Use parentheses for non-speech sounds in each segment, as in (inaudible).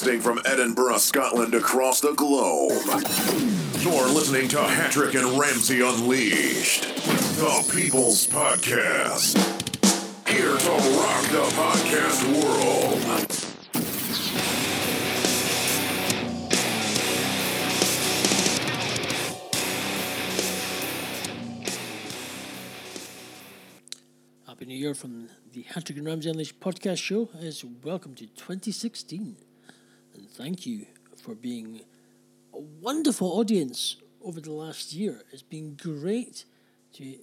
broadcasting from Edinburgh, Scotland, across the globe. You're listening to Hattrick and Ramsey Unleashed, the People's Podcast. Here to rock the podcast world. Happy New Year from the Hattrick and Ramsey Unleashed podcast show. As welcome to 2016, and thank you for being a wonderful audience over the last year. It's been great to.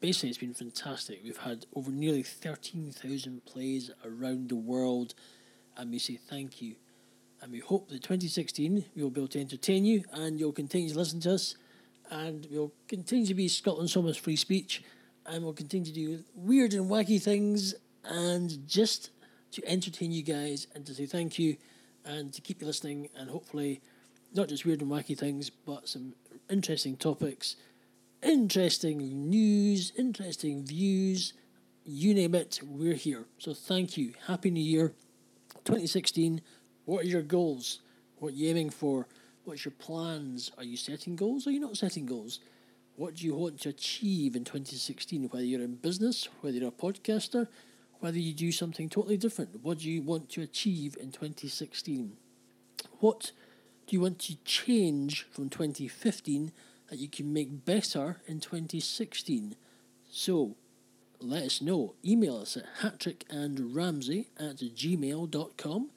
Basically, it's been fantastic. We've had over nearly 13,000 plays around the world, and we say thank you. And we hope that 2016 we will be able to entertain you, and you'll continue to listen to us, and we'll continue to be Scotland's home free speech and we'll continue to do weird and wacky things and just to entertain you guys and to say thank you and to keep you listening and hopefully not just weird and wacky things but some interesting topics interesting news interesting views you name it we're here. So thank you. Happy new year 2016 what are your goals? What are you aiming for? What's your plans? Are you setting goals are you not setting goals? What do you want to achieve in 2016? Whether you're in business, whether you're a podcaster, whether you do something totally different. What do you want to achieve in 2016? What do you want to change from 2015 that you can make better in 2016? So, let us know. Email us at hattrickandramsey at gmail.com.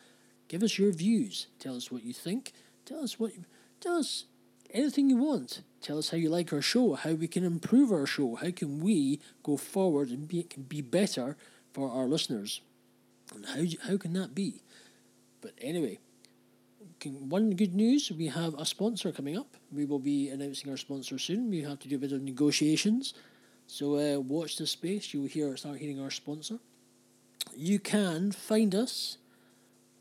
Give us your views. Tell us what you think. Tell us what you, tell us anything you want. Tell us how you like our show, how we can improve our show, how can we go forward and be, be better for our listeners. And how, how can that be? But anyway, one good news we have a sponsor coming up. We will be announcing our sponsor soon. We have to do a bit of negotiations. So uh, watch the space. You'll hear start hearing our sponsor. You can find us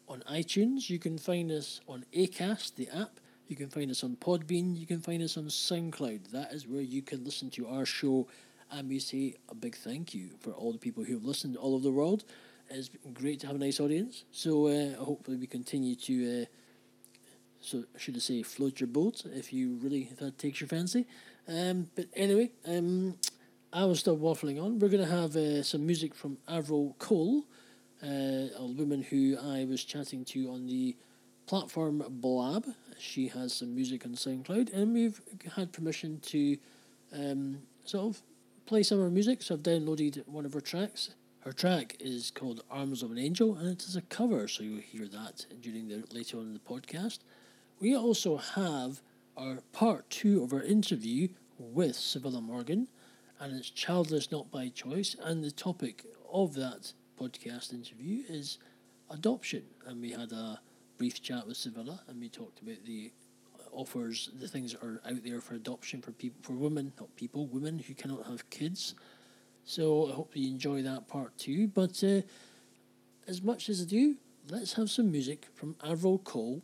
on iTunes. You can find us on Acast, the app. You can find us on Podbean. You can find us on SoundCloud. That is where you can listen to our show. And we say a big thank you for all the people who have listened all over the world. It's great to have a nice audience. So uh, hopefully we continue to, uh, so should I say, float your boat if you really if that takes your fancy. Um, but anyway, um, I will stop waffling on. We're to have uh, some music from Avril Cole, uh, a woman who I was chatting to on the platform Blab. She has some music on SoundCloud, and we've had permission to um, sort of play some of her music. So I've downloaded one of her tracks. Her track is called "Arms of an Angel," and it is a cover, so you'll hear that during the later on in the podcast. We also have our part two of our interview with Civilla Morgan, and it's childless not by choice. And the topic of that podcast interview is adoption, and we had a brief chat with Civilla, and we talked about the offers, the things that are out there for adoption for people, for women, not people, women who cannot have kids. So I hope you enjoy that part too. But uh, as much as I do, let's have some music from Avril Cole,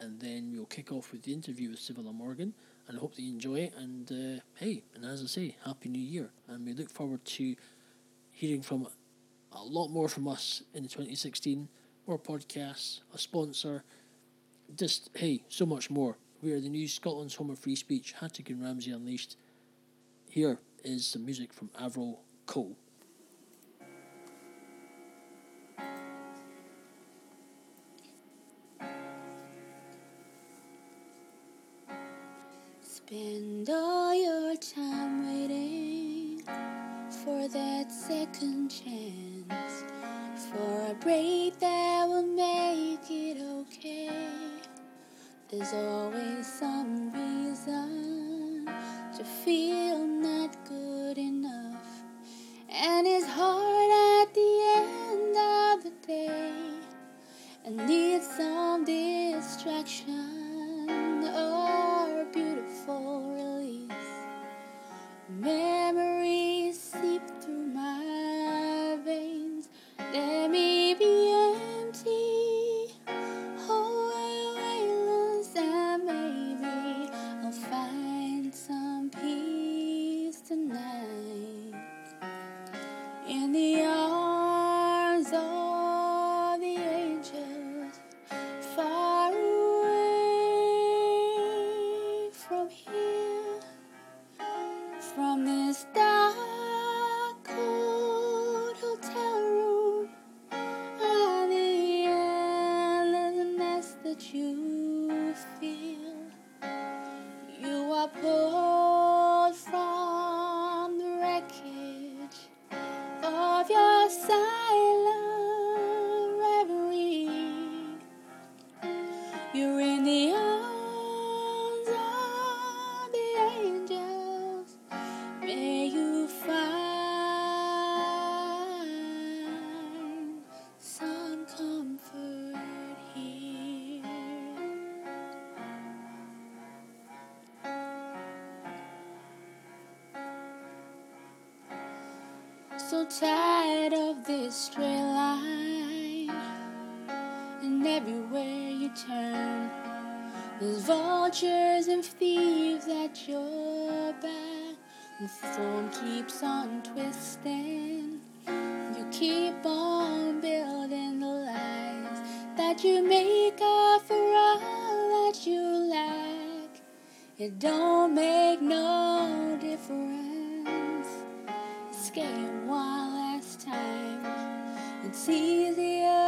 and then we'll kick off with the interview with Civilla Morgan. And I hope that you enjoy it. And uh, hey, and as I say, Happy New Year. And we look forward to hearing from a lot more from us in 2016 more podcasts, a sponsor, just, hey, so much more. We are the new Scotland's home of free speech, Hattrick and Ramsey Unleashed. Here is some music from Avril Cole. Spend all your time waiting for that second chance for a break that will make. There's always some reason to feel not good enough, and it's hard at the end of the day and need some distraction or beautiful release. Memories tired of this straight line. And everywhere you turn, there's vultures and thieves at your back. The thorn keeps on twisting. You keep on building the lies that you make up for all that you lack. It don't It's easier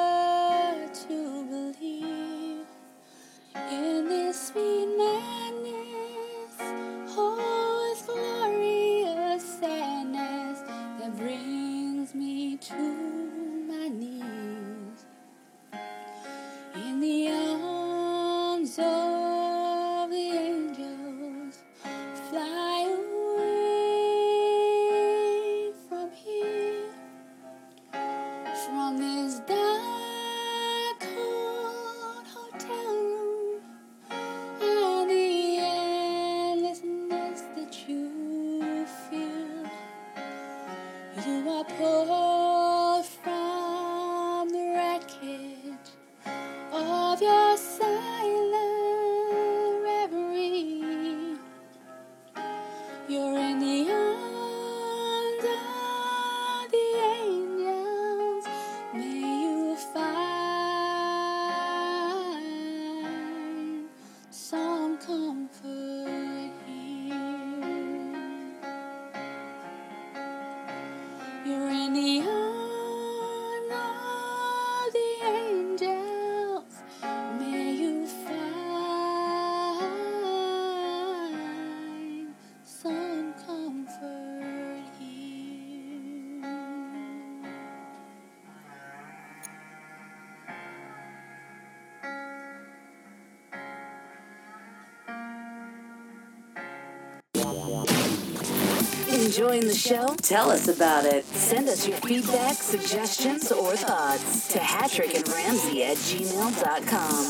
Enjoying the show? Tell us about it. Send us your feedback, suggestions, or thoughts to Hattrick and Ramsey at gmail.com.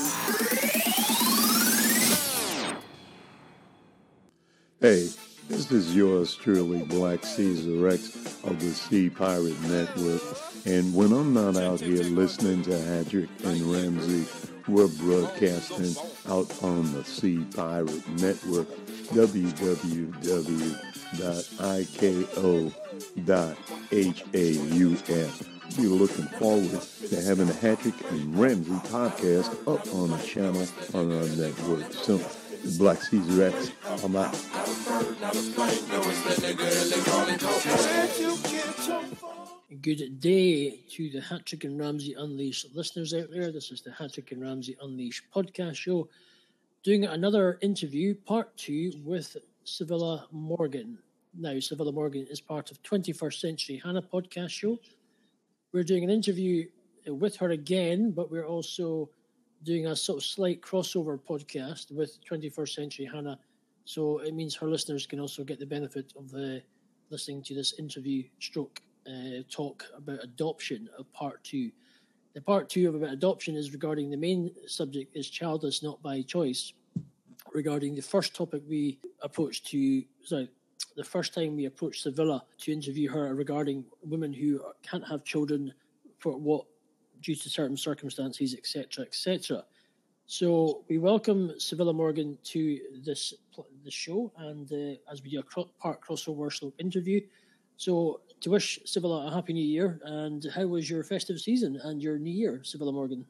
Hey, this is yours truly, Black Caesar X of the Sea Pirate Network. And when I'm not out here listening to Hattrick and Ramsey, we're broadcasting out on the Sea Pirate Network, www.iko.haus. Be looking forward to having the Hattrick and Ramsey podcast up on the channel on our network soon. Black Caesar X, I'm out. Good day to the Hattrick and Ramsey Unleashed listeners out there. This is the Hattrick and Ramsey Unleashed podcast show. Doing another interview, part two, with Civilla Morgan. Now, Civilla Morgan is part of 21st Century Hannah podcast show. We're doing an interview with her again, but we're also doing a sort of slight crossover podcast with 21st Century Hannah. So it means her listeners can also get the benefit of uh, listening to this interview stroke uh, talk about adoption of part two. The part two of about adoption is regarding the main subject is childless not by choice. Regarding the first topic we approached to, sorry, the first time we approached Civilla to interview her regarding women who can't have children for what due to certain circumstances, etc., etc. So we welcome Civilla Morgan to this the show, and uh, as we do a cro- part crossover stroke interview. So to wish Civilla a happy new year, and how was your festive season and your new year, Civilla Morgan?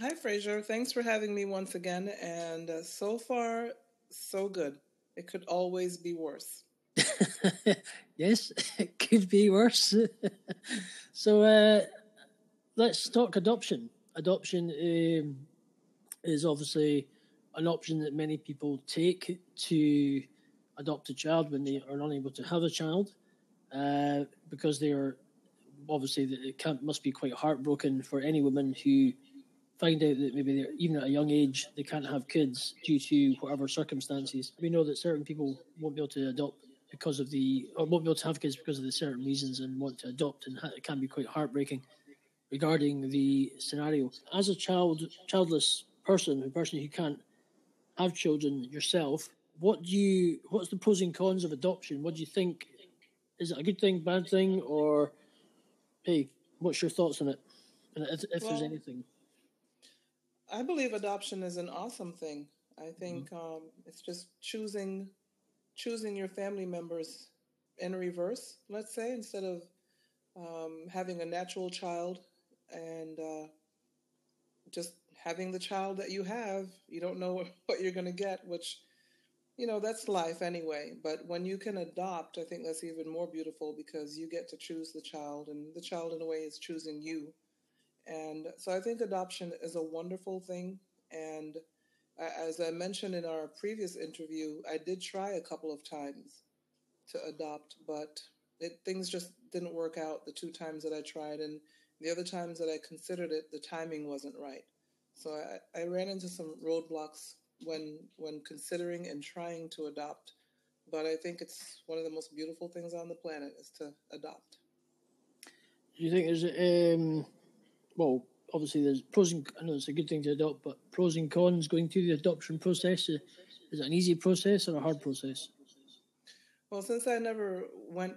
Hi, Fraser. Thanks for having me once again. And uh, so far, so good. It could always be worse. (laughs) yes, (laughs) it could be worse. (laughs) so uh, let's talk adoption. Adoption um, is obviously an option that many people take to adopt a child when they are unable to have a child, uh, because they are obviously it can, must be quite heartbroken for any woman who find out that maybe they're even at a young age they can't have kids due to whatever circumstances. We know that certain people won't be able to adopt because of the or won't be able to have kids because of the certain reasons and want to adopt, and it can be quite heartbreaking regarding the scenario. As a child, childless person, a person who can't have children yourself, what do you? What's the pros and cons of adoption? What do you think is it a good thing, bad thing, or hey, what's your thoughts on it? And if, if Well, there's anything, I believe adoption is an awesome thing. I think um, it's just choosing choosing your family members in reverse, let's say, instead of um, having a natural child and uh, just having the child that you have. You don't know (laughs) what you're going to get, which you know that's life anyway. But when you can adopt, I think that's even more beautiful because you get to choose the child, and the child, in a way, is choosing you. And so I think adoption is a wonderful thing. And as I mentioned in our previous interview, I did try a couple of times to adopt, but it, things just didn't work out the two times that I tried. And the other times that I considered it, the timing wasn't right. So I, I ran into some roadblocks when when considering and trying to adopt. But I think it's one of the most beautiful things on the planet is to adopt. do you think there's um, well, obviously there's pros and I know it's a good thing to adopt, but pros and cons going through the adoption process. Is it an easy process or a hard process? Well, since I never went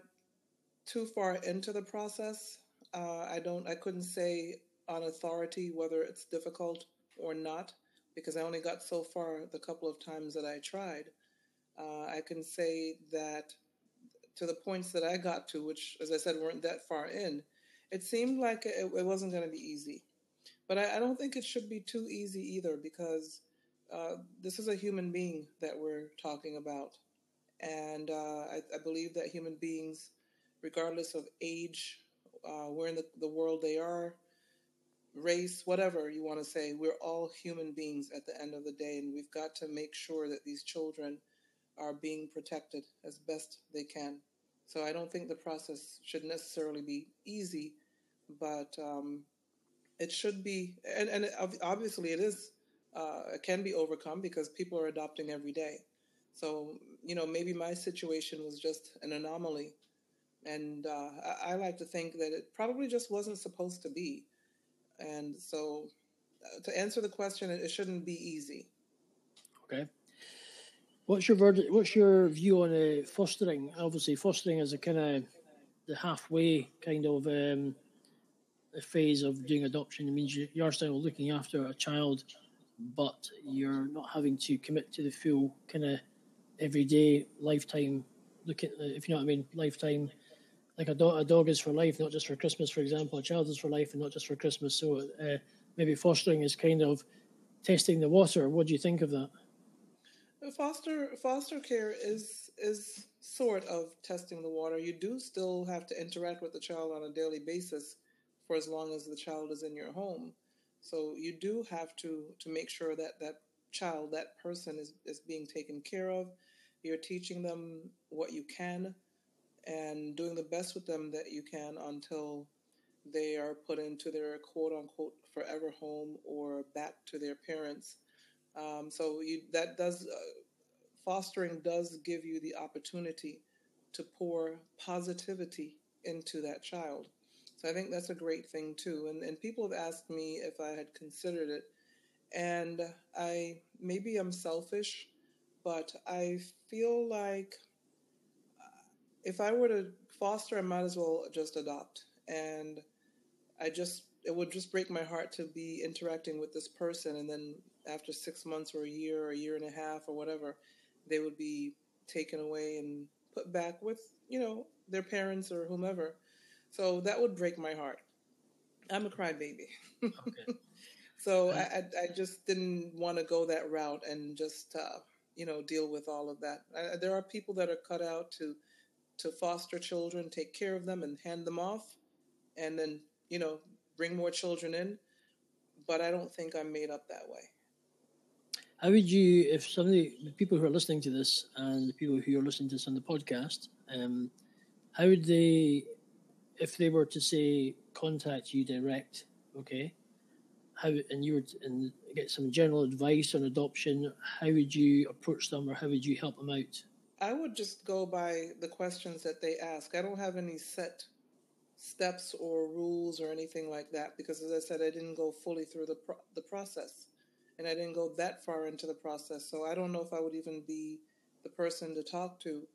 too far into the process, uh, I don't. I couldn't say on authority whether it's difficult or not because I only got so far the couple of times that I tried. Uh, I can say that to the points that I got to, which, as I said, weren't that far in, it seemed like it, it wasn't going to be easy. But I, I don't think it should be too easy either because uh, this is a human being that we're talking about. And uh, I, I believe that human beings, regardless of age, uh, where in the, the world they are, race, whatever you want to say, we're all human beings at the end of the day. And we've got to make sure that these children are being protected as best they can. So I don't think the process should necessarily be easy, but um, it should be, and, and obviously it is, uh, it can be overcome because people are adopting every day. So, you know, maybe my situation was just an anomaly. And uh, I, I like to think that it probably just wasn't supposed to be. And so, uh, to answer the question, it, it shouldn't be easy. Okay. What's your verdict? What's your view on uh, fostering? Obviously, fostering is a kind of the halfway kind of um, phase of doing adoption. It means you, you are still looking after a child, but you're not having to commit to the full kind of everyday lifetime. Look at if you know what I mean, lifetime. Like a dog, a dog is for life, not just for Christmas, for example. A child is for life and not just for Christmas. So uh, maybe fostering is kind of testing the water. What do you think of that? Foster foster care is is sort of testing the water. You do still have to interact with the child on a daily basis for as long as the child is in your home. So you do have to to make sure that that child, that person is, is being taken care of. You're teaching them what you can and doing the best with them that you can until they are put into their quote unquote forever home or back to their parents. Um, so you, that does uh, fostering does give you the opportunity to pour positivity into that child. So I think that's a great thing too. And and people have asked me if I had considered it, and I maybe I'm selfish, but I feel like if I were to foster, I might as well just adopt. And I just it would just break my heart to be interacting with this person and then after six months or a year or a year and a half or whatever, they would be taken away and put back with, you know, their parents or whomever. So that would break my heart. I'm a crybaby. Okay. (laughs) so I, I, I just didn't want to go that route and just, uh, you know, deal with all of that. I, there are people that are cut out to, to foster children, take care of them and hand them off and then, you know, bring more children in. But I don't think I'm made up that way. How would you, if some somebody, the people who are listening to this and the people who are listening to this on the podcast, um, how would they, if they were to say contact you direct, okay, how and you to, and get some general advice on adoption, how would you approach them or how would you help them out? I would just go by the questions that they ask. I don't have any set steps or rules or anything like that because, as I said, I didn't go fully through the pro- the process, and I didn't go that far into the process. So I don't know if I would even be the person to talk to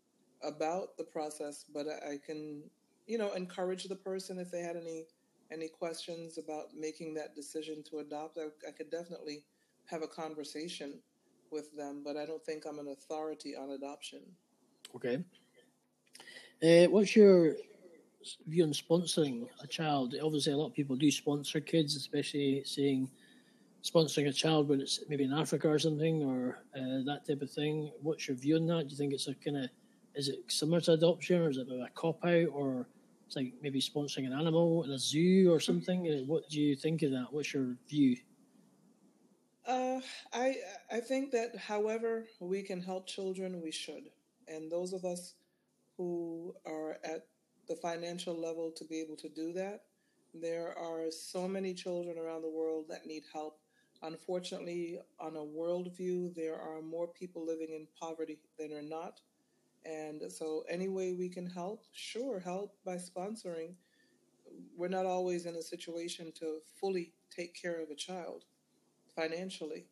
about the process, but I, I can, you know, encourage the person if they had any any questions about making that decision to adopt. I, I could definitely have a conversation with them, but I don't think I'm an authority on adoption. Okay. Uh, what's your view on sponsoring a child? Obviously, a lot of people do sponsor kids, especially saying sponsoring a child when it's maybe in Africa or something or uh, that type of thing. What's your view on that? Do you think it's a kind of is it similar to adoption or is it a cop out or it's like maybe sponsoring an animal in a zoo or something? Uh, what do you think of that? What's your view? Uh, I I think that however we can help children, we should. And those of us who are at the financial level to be able to do that, there are so many children around the world that need help. Unfortunately, on a world view, there are more people living in poverty than are not. And so, any way we can help, sure, help by sponsoring. We're not always in a situation to fully take care of a child financially.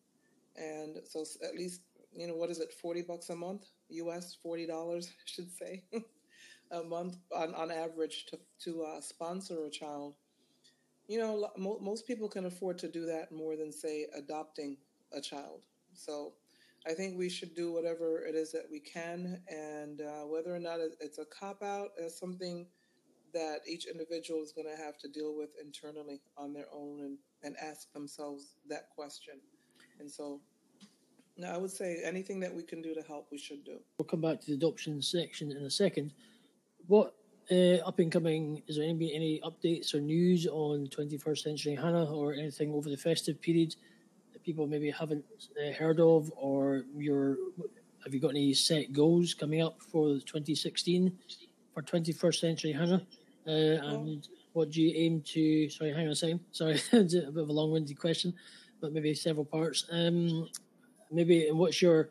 And so at least, you know, what is it, 40 bucks a month? US, $40, (laughs) I should say, (laughs) a month on, on average to, to uh, sponsor a child. You know, mo- most people can afford to do that more than, say, adopting a child. So I think we should do whatever it is that we can. And uh, whether or not it's a cop out is something that each individual is going to have to deal with internally on their own and, and ask themselves that question. And so, no, I would say anything that we can do to help, we should do. We'll come back to the adoption section in a second. What uh, up and coming, is there any, any updates or news on 21st Century Hannah or anything over the festive period that people maybe haven't uh, heard of? Or your, have you got any set goals coming up for 2016 for 21st Century Hannah? Uh, and what do you aim to? Sorry, hang on a second. Sorry, (laughs) a bit of a long-winded question, but maybe several parts. Um, maybe what's your?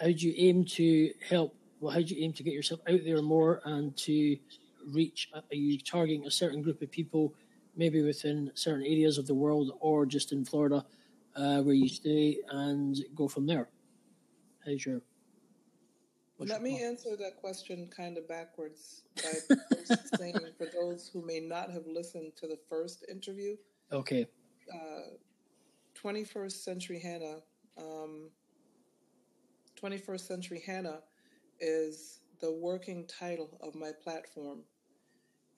How do you aim to help? Well, how do you aim to get yourself out there more and to reach? Are you targeting a certain group of people, maybe within certain areas of the world, or just in Florida, uh, where you stay, and go from there? How's your let me answer that question kind of backwards by first (laughs) saying for those who may not have listened to the first interview. Okay. Uh, 21st Century Hannah. Um, 21st Century Hannah is the working title of my platform.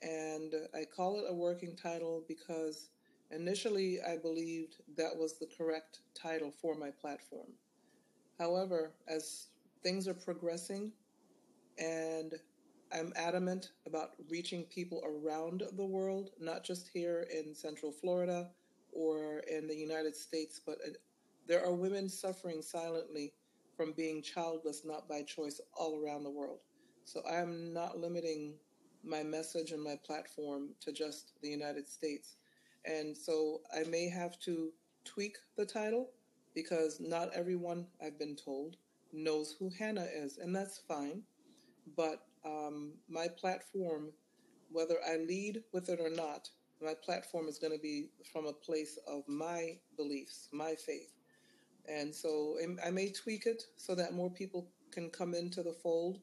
And I call it a working title because initially I believed that was the correct title for my platform. However, as things are progressing, and I'm adamant about reaching people around the world, not just here in Central Florida or in the United States, but uh, there are women suffering silently from being childless, not by choice, all around the world. So I am not limiting my message and my platform to just the United States. And so I may have to tweak the title because not everyone, I've been told, knows who Hannah is, and that's fine. But um, my platform, whether I lead with it or not, my platform is going to be from a place of my beliefs, my faith. And so I may tweak it so that more people can come into the fold.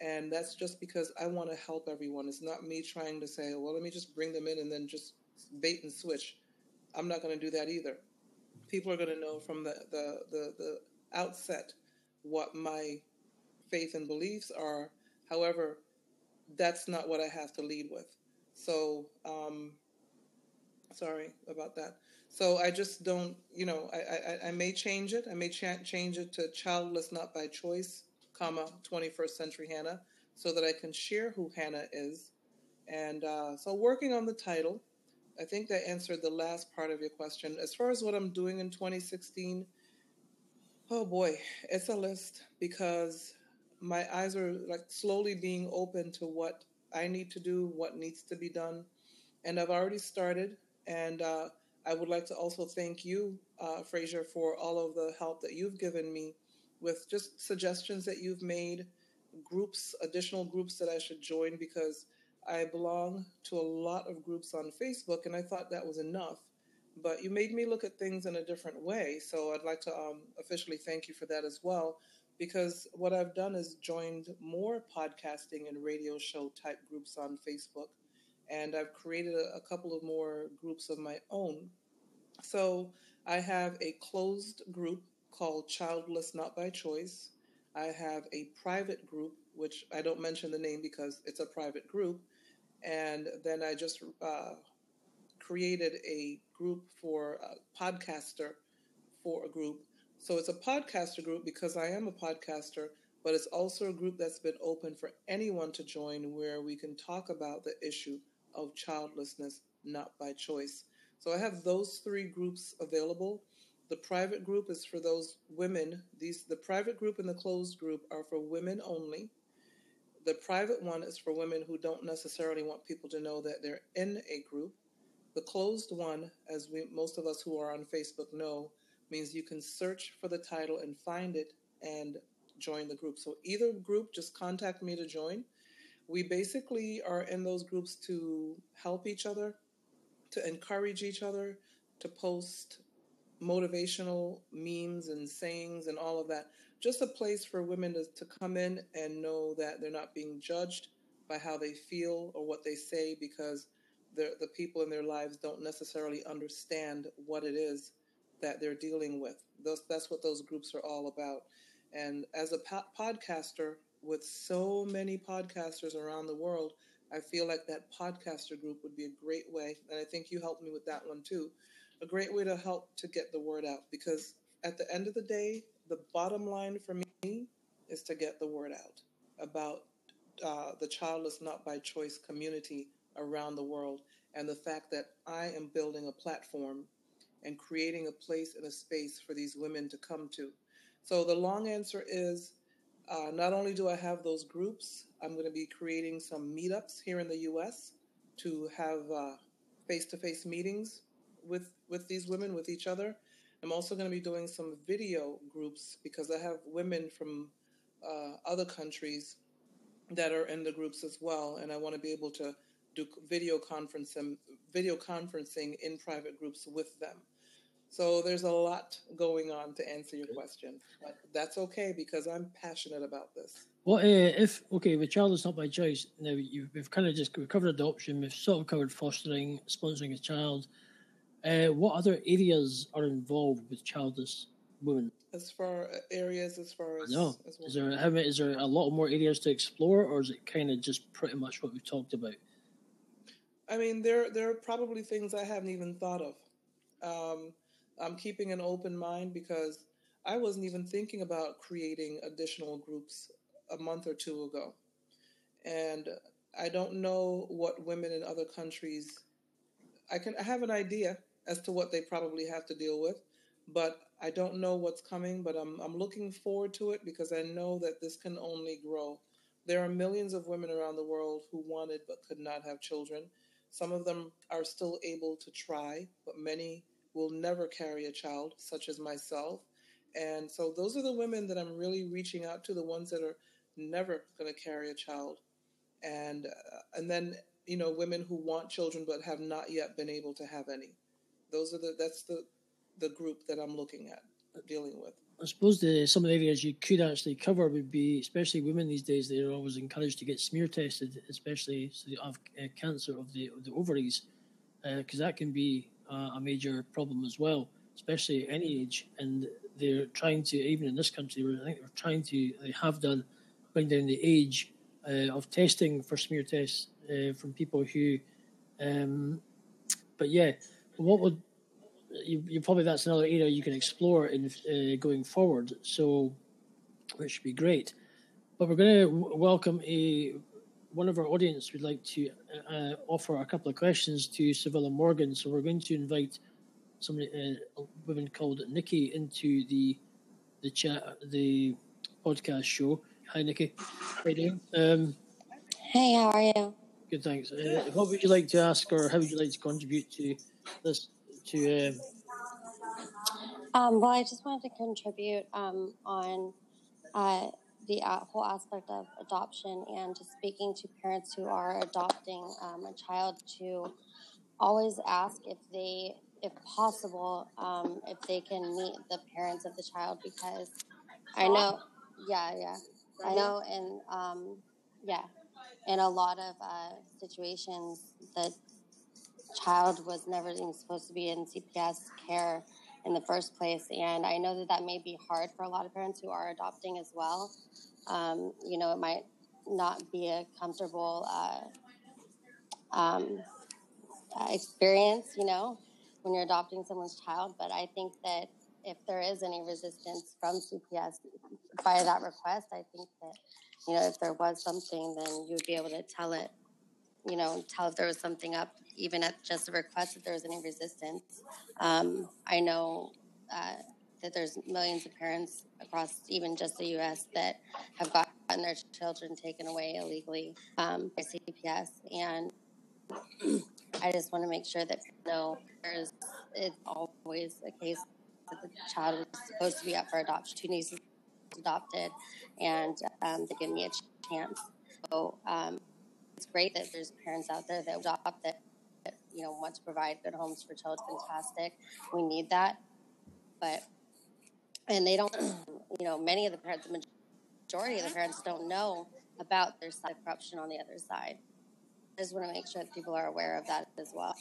And that's just because I want to help everyone. It's not me trying to say, well, let me just bring them in and then just bait and switch. I'm not going to do that either. People are going to know from the, the, the, the outset what my faith and beliefs are. However, that's not what I have to lead with. So, um, sorry about that. So I just don't, you know, I, I, I may change it. I may ch- change it to childless, not by choice, comma, 21st century Hannah, so that I can share who Hannah is. And uh, so working on the title, I think that answered the last part of your question. As far as what I'm doing in 2016, Oh boy, it's a list because my eyes are like slowly being open to what I need to do, what needs to be done. And I've already started. And uh, I would like to also thank you, uh, Fraser, for all of the help that you've given me with just suggestions that you've made, groups, additional groups that I should join because I belong to a lot of groups on Facebook and I thought that was enough but you made me look at things in a different way. So I'd like to um, officially thank you for that as well. because what I've done is joined more podcasting and radio show type groups on Facebook, and I've created a, a couple of more groups of my own. So I have a closed group called Childless Not by Choice. I have a private group, which I don't mention the name because it's a private group. And then I just uh, created a group for a podcaster for a group. So it's a podcaster group because I am a podcaster, but it's also a group that's been open for anyone to join where we can talk about the issue of childlessness not by choice. So I have those three groups available. The private group is for those women. These the private group and the closed group are for women only. The private one is for women who don't necessarily want people to know that they're in a group. The closed one, as we most of us who are on Facebook know, means you can search for the title and find it and join the group. So either group, just contact me to join. We basically are in those groups to help each other, to encourage each other, to post motivational memes and sayings and all of that. Just a place for women to, to come in and know that they're not being judged by how they feel or what they say because the the people in their lives don't necessarily understand what it is that they're dealing with. Those, that's what those groups are all about. And as a po- podcaster, with so many podcasters around the world, I feel like that podcaster group would be a great way. And I think you helped me with that one too. A great way to help to get the word out because at the end of the day, the bottom line for me is to get the word out about uh, the childless not by choice community around the world and the fact that I am building a platform and creating a place and a space for these women to come to. So the long answer is uh, not only do I have those groups, I'm going to be creating some meetups here in the US to have face to face meetings with, with these women, with each other. I'm also going to be doing some video groups because I have women from uh, other countries that are in the groups as well, and I want to be able to do video conference and video conferencing in private groups with them. So there's a lot going on to answer your question, but that's okay because I'm passionate about this. Well, uh, if okay, with child is not by choice. Now you, we've kind of just we've covered adoption, we've sort of covered fostering, sponsoring a child. Uh, what other areas are involved with childless women? As far uh, areas, as far as no, as well. is there how many, is there a lot more areas to explore, or is it kind of just pretty much what we've talked about? I mean, there there are probably things I haven't even thought of. Um, I'm keeping an open mind because I wasn't even thinking about creating additional groups a month or two ago. And I don't know what women in other countries I can I have an idea as to what they probably have to deal with, but I don't know what's coming, but I'm I'm looking forward to it because I know that this can only grow. There are millions of women around the world who wanted but could not have children. Some of them are still able to try, but many will never carry a child, such as myself. And so those are the women that I'm really reaching out to, the ones that are never going to carry a child. And uh, and then, you know, women who want children but have not yet been able to have any. Those are the that's the the group that I'm looking at dealing with. I suppose the, some of the areas you could actually cover would be, especially women these days, they're always encouraged to get smear tested, especially so they have uh, cancer of the, of the ovaries, because uh, that can be uh, a major problem as well, especially at any age. And they're trying to, even in this country, I think they're trying to, they have done, bring down the age uh, of testing for smear tests uh, from people who, um, but yeah, what would, you, you, probably that's another area you can explore in uh, going forward. So, which should be great. But we're going to w- welcome a one of our audience would like to uh, offer a couple of questions to Civilla Morgan. So we're going to invite somebody, uh, a woman called Nikki, into the the chat, the podcast show. Hi, Nikki. How you doing? Um, hey, how are you? Good, thanks. Uh, what would you like to ask, or how would you like to contribute to this? To um... Well, I just wanted to contribute um, on uh, the whole aspect of adoption and just speaking to parents who are adopting um, a child to always ask if they, if possible, um, if they can meet the parents of the child because I know, yeah, yeah. I know, and um, yeah, in a lot of uh, situations, the child was never even supposed to be in CPS care in the first place. And I know that that may be hard for a lot of parents who are adopting as well. Um, you know, it might not be a comfortable uh, um, experience, you know, when you're adopting someone's child. But I think that if there is any resistance from CPS by that request, I think that, you know, if there was something, then you would be able to tell it, you know, tell if there was something up, even at just a request, if there was any resistance. Um, I know uh, that there's millions of parents across even just the U.S. that have gotten their children taken away illegally um, by CPS, and (clears throat) I just want to make sure that people know there's it's always a case that the child was supposed to be up for adoption. Two nieces adopted, and um, they give me a chance. So um, it's great that there's parents out there that adopt that, that you know want to provide good homes for children. Fantastic, we need that, but and they don't. (clears throat) You know, many of the parents, the majority of the parents, don't know about their side corruption on the other side. I just want to make sure that people are aware of that as well.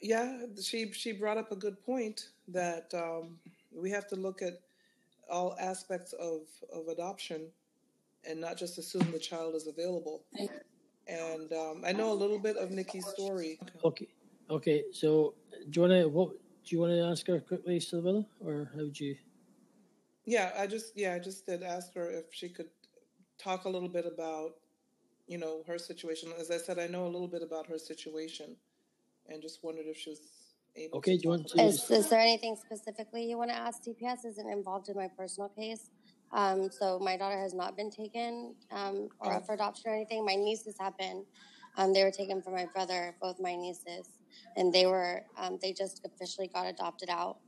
Yeah, she she brought up a good point that um, we have to look at all aspects of, of adoption and not just assume the child is available. And um, I know a little bit of Nikki's story. Okay, okay. So, do you want to what? Do you want to ask her quickly, Sylvia, or how would you? Yeah, I just yeah, I just did ask her if she could talk a little bit about you know her situation. As I said, I know a little bit about her situation, and just wondered if she was able. Okay, to do you want to- Is, is there anything specifically you want to ask? CPS isn't involved in my personal case. Um, so my daughter has not been taken um, or up for adoption or anything. My nieces have been. Um, they were taken from my brother, both my nieces, and they were um, they just officially got adopted out.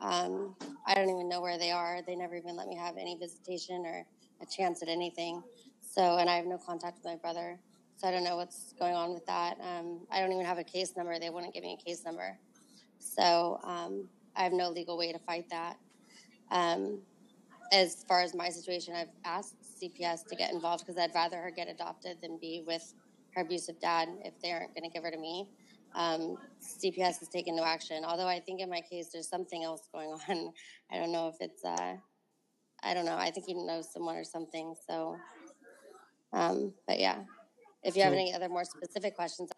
Um, I don't even know where they are. They never even let me have any visitation or a chance at anything. So, and I have no contact with my brother, so I don't know what's going on with that. Um, I don't even have a case number. They wouldn't give me a case number. So um, I have no legal way to fight that. As far as my situation, I've asked CPS to get involved because I'd rather her get adopted than be with her abusive dad if they aren't going to give her to me. Um, CPS has taken no action. Although I think in my case there's something else going (laughs) on. I don't know if it's. Uh, I don't know. I think he knows someone or something. So, um, but yeah, if you have any other more specific questions,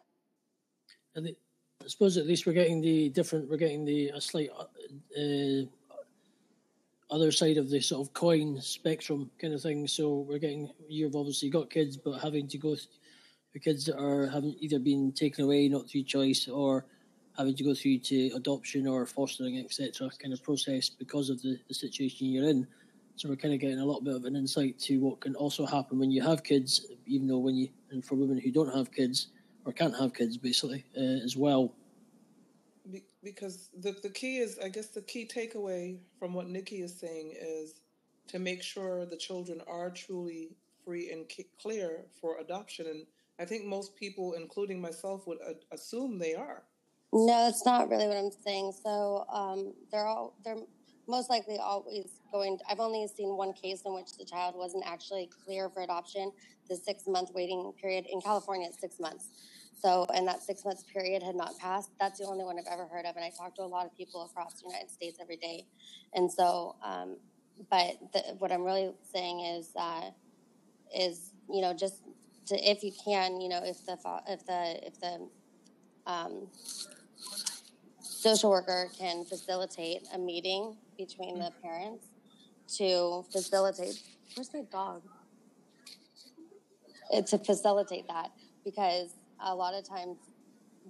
I, I suppose at least we're getting the different. We're getting the a slight uh, other side of the sort of coin spectrum kind of thing. So we're getting. You've obviously got kids, but having to go through kids that are having either been taken away not through choice or having to go through to adoption or fostering, etc. Kind of process because of the, the situation you're in. So we're kind of getting a little bit of an insight to what can also happen when you have kids, even though when you and for women who don't have kids or can't have kids, basically uh, as well. Be- because the the key is, I guess, the key takeaway from what Nikki is saying is to make sure the children are truly free and clear for adoption. And I think most people, including myself, would assume they are. No, that's not really what I'm saying. So um, they're all they're most likely always going. I've only seen one case in which the child wasn't actually clear for adoption. The six month waiting period in California is six months. So, and that six months period had not passed. That's the only one I've ever heard of. And I talk to a lot of people across the United States every day. And so, um, but the, what I'm really saying is, uh, is you know, just to, if you can, you know, if the if the if the um, social worker can facilitate a meeting between the parents to facilitate. Where's my dog? To facilitate that because a lot of times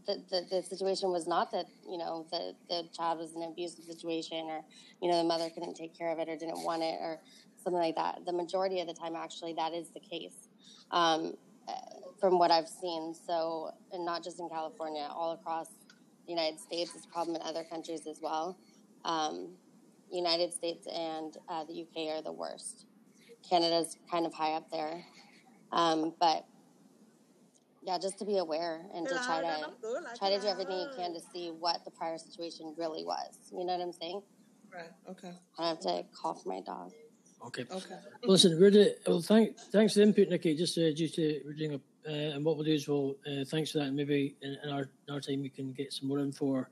the, the, the situation was not that you know the, the child was in an abusive situation or you know the mother couldn't take care of it or didn't want it or something like that. The majority of the time actually that is the case um, from what i've seen. So and not just in california all across the united states it's a problem in other countries as well. Um, united states and uh, the uk are the worst. Canada's kind of high up there. Um, but yeah, just to be aware and to try to try to do everything you can to see what the prior situation really was. You know what I'm saying? Right. Okay. I have to call for my dog. Okay. Okay. Listen, we're the, well, thank, thanks for the input, Nikki. Just uh, due to we're doing a, uh, and what we'll do is we'll uh, thanks for that. And maybe in, in our in our time we can get some more info.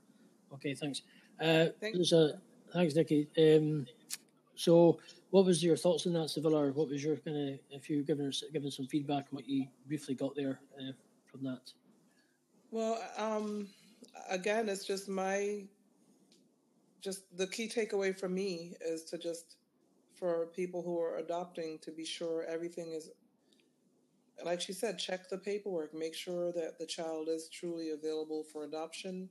Okay, thanks. Uh, Thank there's a thanks, Nikki. Um, so, what was your thoughts on that, Civilla? What was your kind of if you given giving some feedback on what you briefly got there uh, from that? Well, um, again, it's just my, just the key takeaway for me is to just, for people who are adopting, to be sure everything is, like she said, check the paperwork, make sure that the child is truly available for adoption,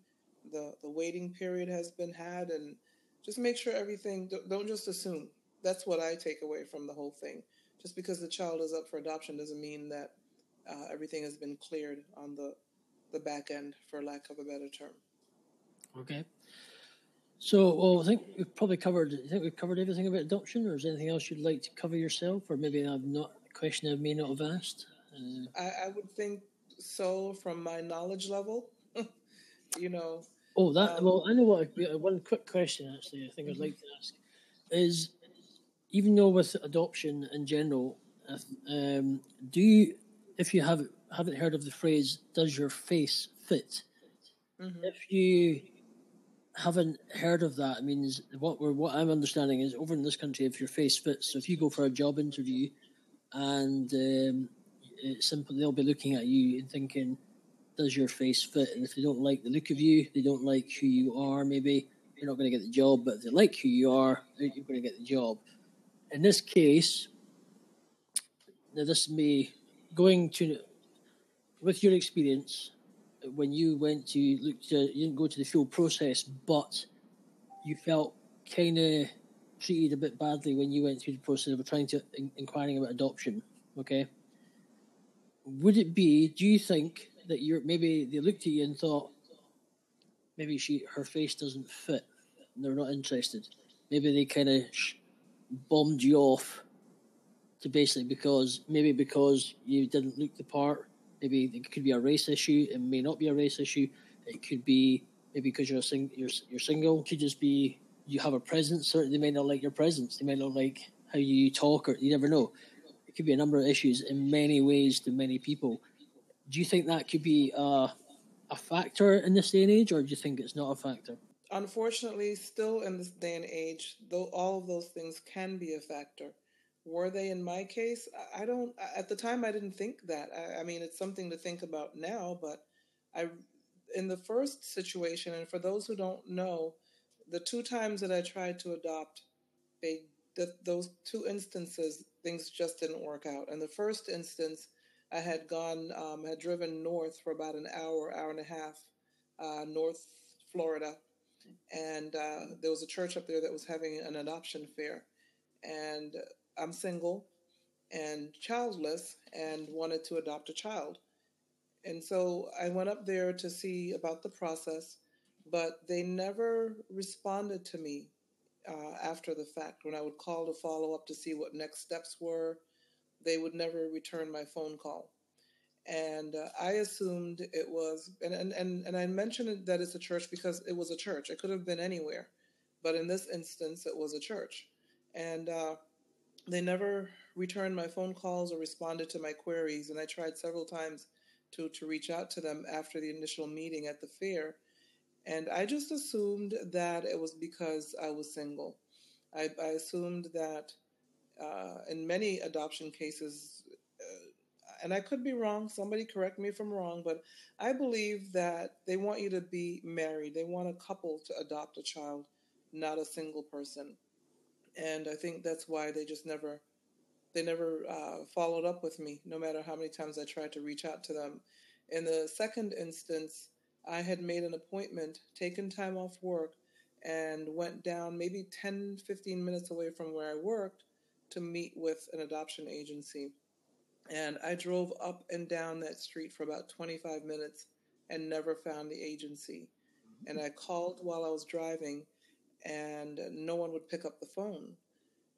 the the waiting period has been had, and just make sure everything. Don't just assume. That's what I take away from the whole thing. Just because the child is up for adoption doesn't mean that uh, everything has been cleared on the the back end, for lack of a better term. Okay. So, well, I think we've probably covered. I think we've covered everything about adoption. Or is there anything else you'd like to cover yourself, or maybe I've not a question I may not have asked? Uh, I, I would think so from my knowledge level. (laughs) you know, oh, that. Um, well, I know what. uh, One quick question, actually, I think I'd like to ask is, even though with adoption in general, if, um, do you, if you have haven't heard of the phrase "Does your face fit?" If you haven't heard of that, it means what we're what I'm understanding is over in this country, if your face fits, so if you go for a job interview, and um, it's simple, they'll be looking at you and thinking, "Does your face fit?" And if they don't like the look of you, they don't like who you are, maybe you're not going to get the job. But if they like who you are, you're going to get the job. In this case, now this may going to with your experience when you went to look to you didn't go to the full process, but you felt kind of treated a bit badly when you went through the process of trying to in, inquiring about adoption. Okay, would it be? Do you think that you're maybe they looked at you and thought maybe she her face doesn't fit and they're not interested? Maybe they kind of bombed you off to basically because maybe because you didn't look the part. Maybe it could be a race issue. It may not be a race issue. It could be maybe because you're sing- you're you're single. It could just be you have a presence. Or they may not like your presence. They may not like how you talk, or you never know. It could be a number of issues in many ways to many people. Do you think that could be a a factor in this day and age, or do you think it's not a factor? Unfortunately, still in this day and age, though all of those things can be a factor. Were they in my case? I- don't. At the time, I didn't think that. I, I mean, it's something to think about now. But I, in the first situation, and for those who don't know, the two times that I tried to adopt, they the, those two instances things just didn't work out. And the first instance, I had gone, um, had driven north for about an hour, hour and a half, uh, North Florida, and uh, there was a church up there that was having an adoption fair, and I'm single and childless and wanted to adopt a child. And so I went up there to see about the process, but they never responded to me uh, after the fact. When I would call to follow up to see what next steps were, they would never return my phone call. And uh, I assumed it was, and, and, and, and I mentioned that it's a church because it was a church. It could have been anywhere. But in this instance, it was a church. And uh, they never returned my phone calls or responded to my queries. And I tried several times to, to reach out to them after the initial meeting at the fair. And I just assumed that it was because I was single. I, I assumed that uh, in many adoption cases, and I could be wrong, somebody correct me if I'm wrong, but I believe that they want you to be married. They want a couple to adopt a child, not a single person. And I think that's why they just never they never uh, followed up with me, no matter how many times I tried to reach out to them. In the second instance, I had made an appointment, taken time off work, and went down maybe 10, 15 minutes away from where I worked to meet with an adoption agency. And I drove up and down that street for about 25 minutes and never found the agency. Mm-hmm. And I called while I was driving, and no one would pick up the phone.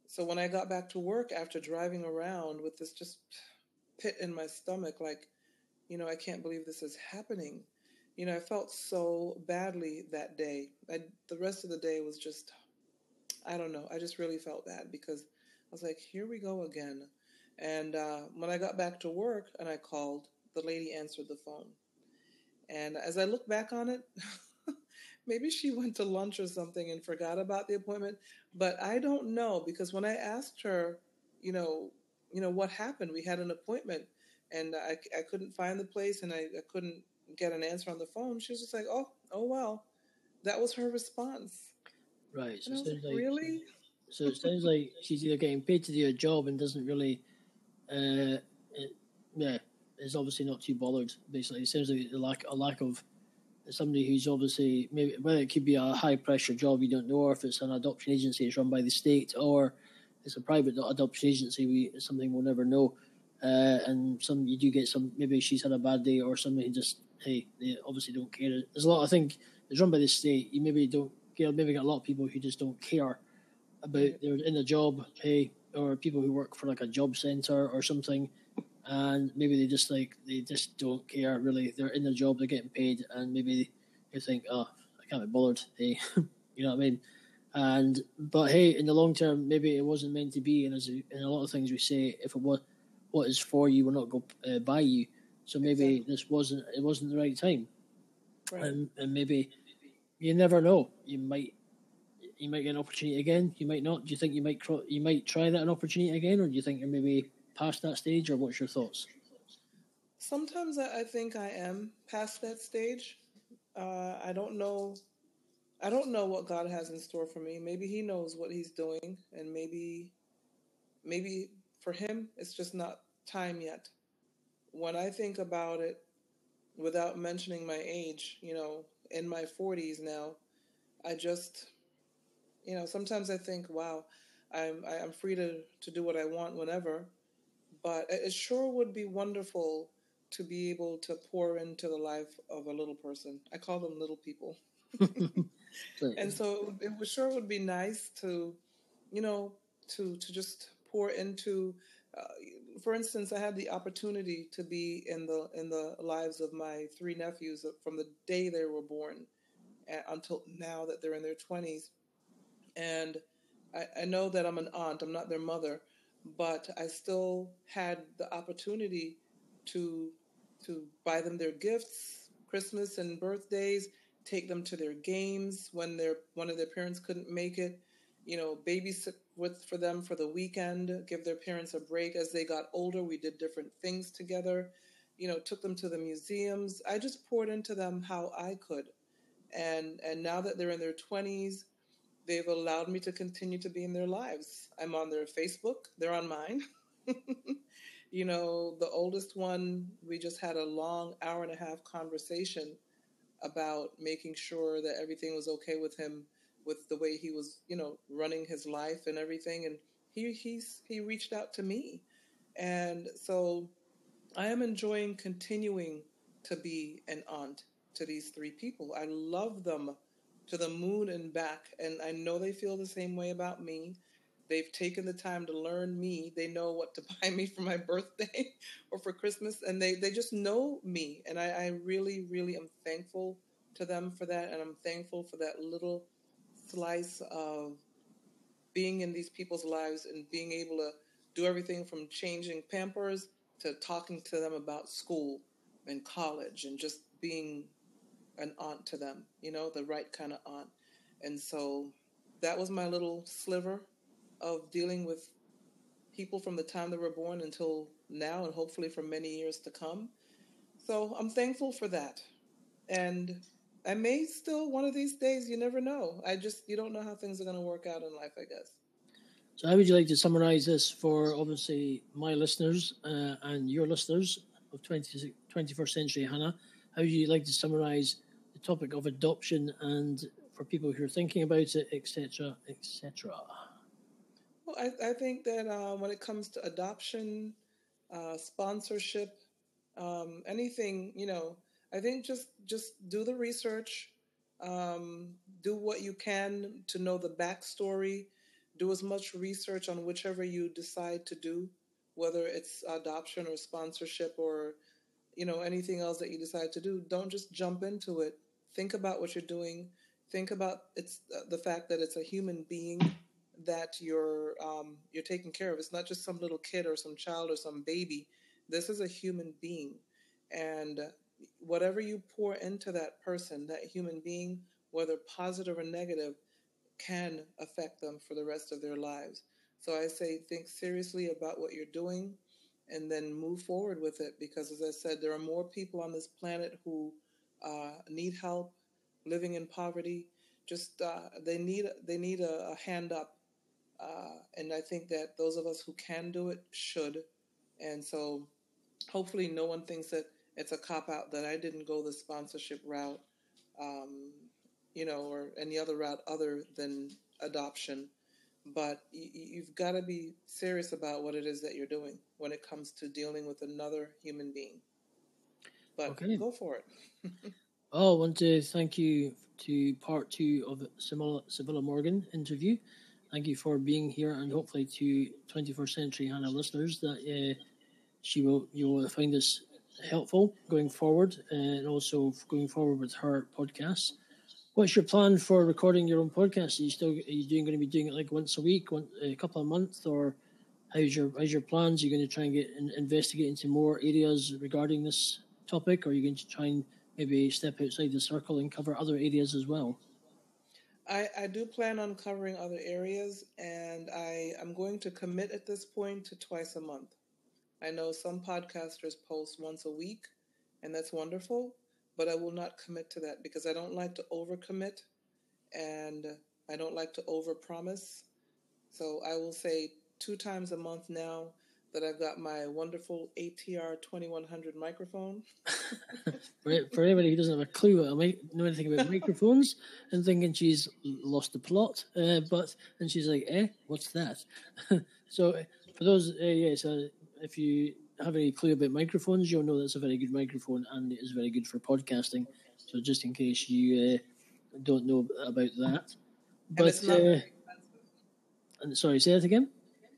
So when I got back to work after driving around with this just pit in my stomach, like, you know, I can't believe this is happening. You know, I felt so badly that day. I, the rest of the day was just, I don't know, I just really felt bad because I was like, here we go again. And uh, when I got back to work and I called, the lady answered the phone. And as I look back on it, (laughs) maybe she went to lunch or something and forgot about the appointment. But I don't know because when I asked her, you know, you know what happened, we had an appointment, and I, I couldn't find the place, and I, I couldn't get an answer on the phone. She was just like, "Oh, oh well," that was her response. Right. So like, really? So it sounds like she's either getting paid to do a job and doesn't really, uh, it, yeah, is obviously not too bothered. Basically, it seems like a lack a lack of somebody who's obviously maybe whether it could be a high pressure job you don't know, or if it's an adoption agency that's run by the state, or it's a private adoption agency. We something we'll never know. Uh, and some you do get some maybe she's had a bad day or somebody just hey they obviously don't care. There's a lot I think it's run by the state. You maybe don't care. Maybe got a lot of people who just don't care about they're in a job, hey, or people who work for like a job center or something, and maybe they just like they just don't care really. They're in their job, they're getting paid, and maybe they think, oh, I can't be bothered. Hey, (laughs) you know what I mean? And but hey, in the long term, maybe it wasn't meant to be. And as in a lot of things we say, if it was what is for you will not go uh, by you. So maybe Exactly. this wasn't it wasn't the right time, Right. and, and maybe you never know. You might you might get an opportunity again. You might not. Do you think you might cro- you might try that an opportunity again, or do you think you're maybe past that stage, or what's your thoughts? Sometimes I, think I am past that stage. Uh, I don't know. I don't know what God has in store for me. Maybe He knows what He's doing, and maybe, maybe for Him, it's just not time yet. When I think about it, without mentioning my age, you know, in my forties now, I just, you know, sometimes I think, wow, I'm I- I'm free to to do what I want whenever, but it it sure would be wonderful to be able to pour into the life of a little person. I call them little people. (laughs) And so it would sure would be nice to, you know, to to just pour into. Uh, for instance, I had the opportunity to be in the in the lives of my three nephews from the day they were born until now that they're in their twenties, and I, I know that I'm an aunt. I'm not their mother, but I still had the opportunity to to buy them their gifts, Christmas and birthdays, take them to their games when their one of their parents couldn't make it, you know, babysit with for them for the weekend, give their parents a break as they got older. We did different things together, you know, took them to the museums. I just poured into them how I could. And and now that they're in their 20s, they've allowed me to continue to be in their lives. I'm on their Facebook, they're on mine. (laughs) you know, the oldest one, we just had a long hour and a half conversation about making sure that everything was okay with him with the way he was, you know, running his life and everything and he he's he reached out to me. And so I am enjoying continuing to be an aunt to these three people. I love them to the moon and back and I know they feel the same way about me. They've taken the time to learn me. They know what to (laughs) buy me for my birthday (laughs) or for Christmas, and they, they just know me. And I, I really, really am thankful to them for that. And I'm thankful for that little slice of being in these people's lives and being able to do everything from changing pampers to talking to them about school and college and just being an aunt to them, you know, the right kind of aunt. And so that was my little sliver of dealing with people from the time they were born until now and hopefully for many years to come. So I'm thankful for that. And I may still one of these days, you never know. I just you don't know how things are going to work out in life, I guess. So, how would you like to summarize this for obviously my listeners uh, and your listeners of 20, 21st century Hannah? How would you like to summarize the topic of adoption and for people who are thinking about it, etc., etc.? Well, I, I think that uh, when it comes to adoption, uh, sponsorship, um, anything, you know, I think just just do the research, um, do what you can to know the backstory, do as much research on whichever you decide to do, whether it's adoption or sponsorship or you know anything else that you decide to do. Don't just jump into it. Think about what you're doing. Think about it's uh, the fact that it's a human being that you're um, you're taking care of. It's not just some little kid or some child or some baby. This is a human being, and whatever you pour into that person, that human being, whether positive or negative, can affect them for the rest of their lives. So I say, think seriously about what you're doing, and then move forward with it. Because as I said, there are more people on this planet who uh, need help, living in poverty. Just uh, they need they need a, a hand up uh, and I think that those of us who can do it should. And so hopefully no one thinks that it's a cop out that I didn't go the sponsorship route, um, you know, or any other route other than adoption. But y- you've got to be serious about what it is that you're doing when it comes to dealing with another human being. But Okay. go for it. (laughs) Oh, I want to thank you to part two of Civilla Morgan interview. Thank you for being here, and hopefully to 21st Century Hannah listeners that uh, she will you will find this helpful going forward, and also going forward with her podcast. What's your plan for recording your own podcast? Are you still are you doing going to be doing it like once a week, one, a couple of months, or how's your how's your plans? Are you going to try and get in, investigate into more areas regarding this topic, or are you going to try and maybe step outside the circle and cover other areas as well? I, I do plan on covering other areas, and I am going to commit at this point to twice a month. I know some podcasters post once a week, and that's wonderful, but I will not commit to that because I don't like to overcommit and I don't like to overpromise. So I will say two times a month now that I've got my wonderful ATR 2100 microphone. (laughs) For, for anybody who doesn't have a clue mic- know anything about (laughs) microphones and thinking she's lost the plot, uh, but and she's like, "Eh, what's that?" (laughs) so uh, for those, uh, yes, uh, if you have any clue about microphones, you'll know that's a very good microphone and it is very good for podcasting. So just in case you uh, don't know about that, And but it's not uh, and sorry, say that again.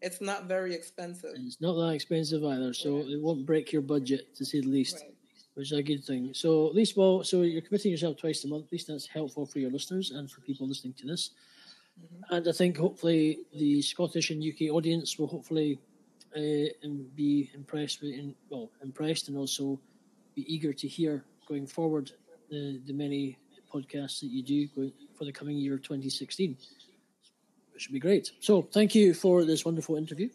It's not very expensive. It's not that expensive either, so it won't break your budget to say the least. Right. which is a good thing. So at least, well, so you're committing yourself twice a month. At least that's helpful for your listeners and for people listening to this. And I think hopefully the Scottish and UK audience will hopefully uh, and be impressed with, well, impressed and also be eager to hear going forward the the many podcasts that you do for the coming year 2016. Which should be great. So thank you for this wonderful interview.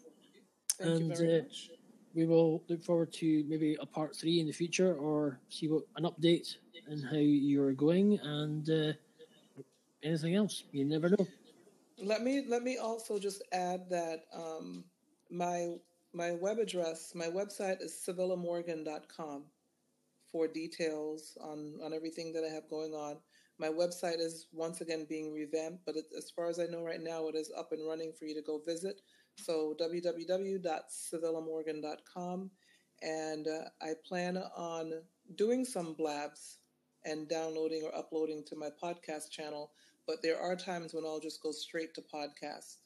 Thank and you very uh, much. we will look forward to maybe a part three in the future or see what an update and how you're going and uh, anything else. You never know. Let me let me also just add that um, my my web address, my website is civillamorgan.com for details on on everything that I have going on. My website is once again being revamped, but it, as far as I know right now, it is up and running for you to go visit. So www.civillamorgan.com, and uh, I plan on doing some blabs and downloading or uploading to my podcast channel but there are times when I'll just go straight to podcast.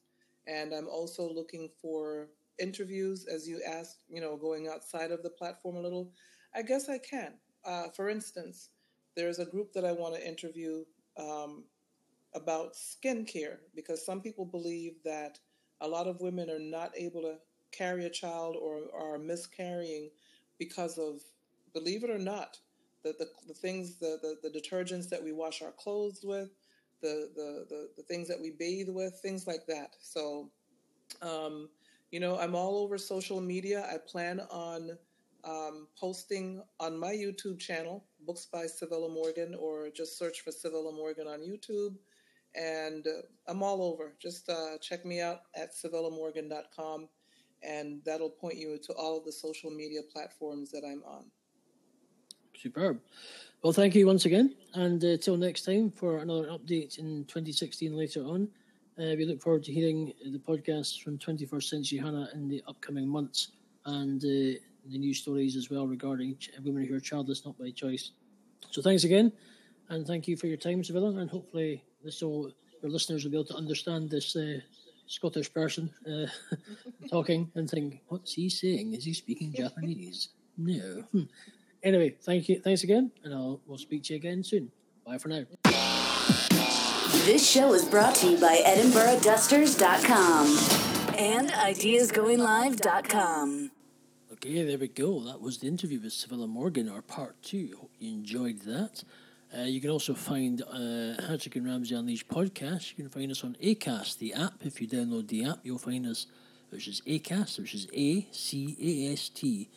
And I'm also looking for interviews, as you asked, you know, going outside of the platform a little. I guess I can. Uh, for instance, there's a group that I want to interview um, about skincare because some people believe that a lot of women are not able to carry a child or are miscarrying because of, believe it or not, the, the, the things, the, the, the detergents that we wash our clothes with, the, the, the, the things that we bathe with, things like that. So, um, you know, I'm all over social media. I plan on um, posting on my YouTube channel, Books by Civilla Morgan, or just search for Civilla Morgan on YouTube. And uh, I'm all over. Just uh, check me out at civillamorgan.com, and that'll point you to all of the social media platforms that I'm on. Superb. Well, thank you once again. And uh, till next time for another update in 2016 later on. Uh, we look forward to hearing the podcasts from 21st Century Hannah in the upcoming months and uh, the news stories as well regarding women who are childless not by choice. So thanks again. And thank you for your time, Civilla. And hopefully, this will, your listeners will be able to understand this uh, Scottish person uh, (laughs) talking and think, what's he saying? Is he speaking Japanese? (laughs) No. Hmm. Anyway, thank you. Thanks again. And I'll, we'll speak to you again soon. Bye for now. This show is brought to you by EdinburghDusters.com and IdeasGoingLive.com. Okay, there we go. That was the interview with Civilla Morgan, our part two. Hope you enjoyed that. Uh, you can also find uh, and Ramsey Unleashed podcast. You can find us on Acast, the app. If you download the app, you'll find us, which is Acast, which is A C A S T.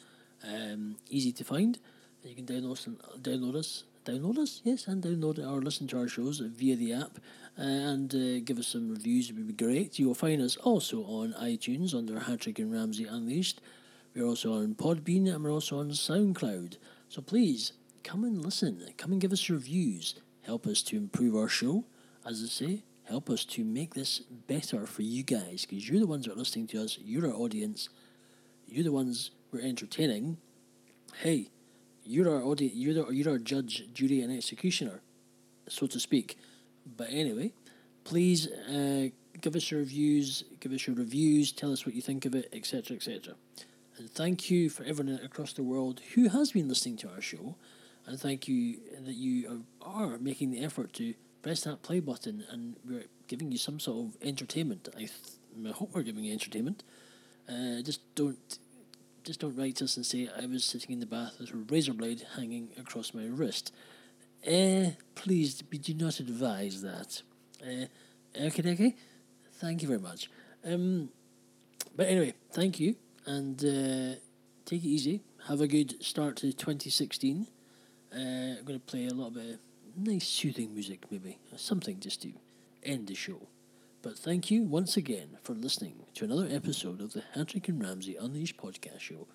Um, easy to find. You can download us, and, download us, download us, yes, and download or listen to our shows via the app, uh, and uh, give us some reviews. It would be great. You will find us also on iTunes under Hattrick and Ramsey Unleashed. We're also on Podbean and we're also on SoundCloud. So please come and listen. Come and give us reviews. Help us to improve our show. As I say, help us to make this better for you guys because you're the ones that are listening to us. You're our audience. You're the ones we're entertaining. Hey, you're our audience. You're, you're our judge, jury, and executioner, so to speak. But anyway, please uh, give us your reviews. Give us your reviews. Tell us what you think of it, etc., etc. And thank you for everyone across the world who has been listening to our show. And thank you that you are, making the effort to press that play button and we're giving you some sort of entertainment. I, th- I hope we're giving you entertainment. Uh, just don't just don't write us and say I was sitting in the bath with a razor blade hanging across my wrist. Uh, please we do not advise that. Uh, okay, okay. Thank you very much. Um, but anyway, thank you and uh, take it easy. Have a good start to 2016. Uh, I'm going to play a little bit of nice soothing music, maybe something just to end the show. But thank you once again for listening to another episode of the Hattrick and Ramsey Unleashed podcast show.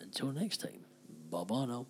Until next time, bye bye now.